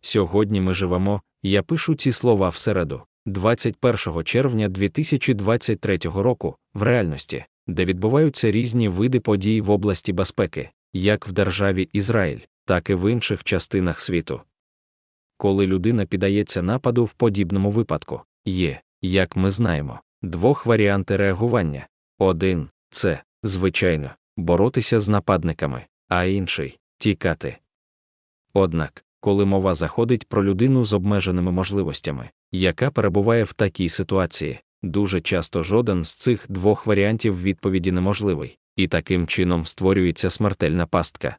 Сьогодні ми живемо, я пишу ці слова в середу, 21 червня 2023 року, в реальності, де відбуваються різні види подій в області безпеки, як в державі Ізраїль, так і в інших частинах світу. Коли людина піддається нападу в подібному випадку, є, як ми знаємо, двох варіанти реагування. Один це, звичайно, боротися з нападниками, а інший тікати. Однак, коли мова заходить про людину з обмеженими можливостями, яка перебуває в такій ситуації, дуже часто жоден з цих двох варіантів відповіді неможливий, і таким чином створюється смертельна пастка.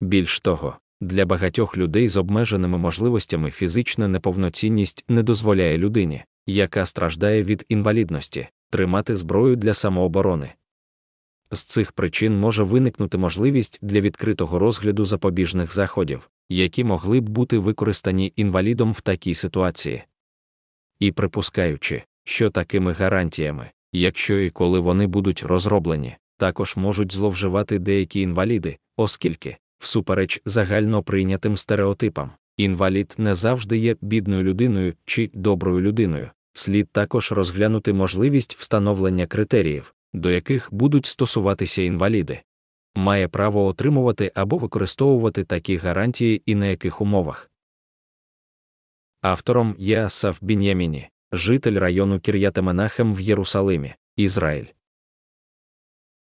Більш того, для багатьох людей з обмеженими можливостями фізична неповноцінність не дозволяє людині, яка страждає від інвалідності, тримати зброю для самооборони. З цих причин може виникнути можливість для відкритого розгляду запобіжних заходів, які могли б бути використані інвалідом в такій ситуації. І припускаючи, що такими гарантіями, якщо і коли вони будуть розроблені, також можуть зловживати деякі інваліди, оскільки, всупереч загально прийнятим стереотипам, інвалід не завжди є бідною людиною чи доброю людиною, слід також розглянути можливість встановлення критеріїв, до яких будуть стосуватися інваліди. Має право отримувати або використовувати такі гарантії і на яких умовах. Автором є Асаф Бін'яміні, житель району Кір'ятаменахем в Єрусалимі, Ізраїль.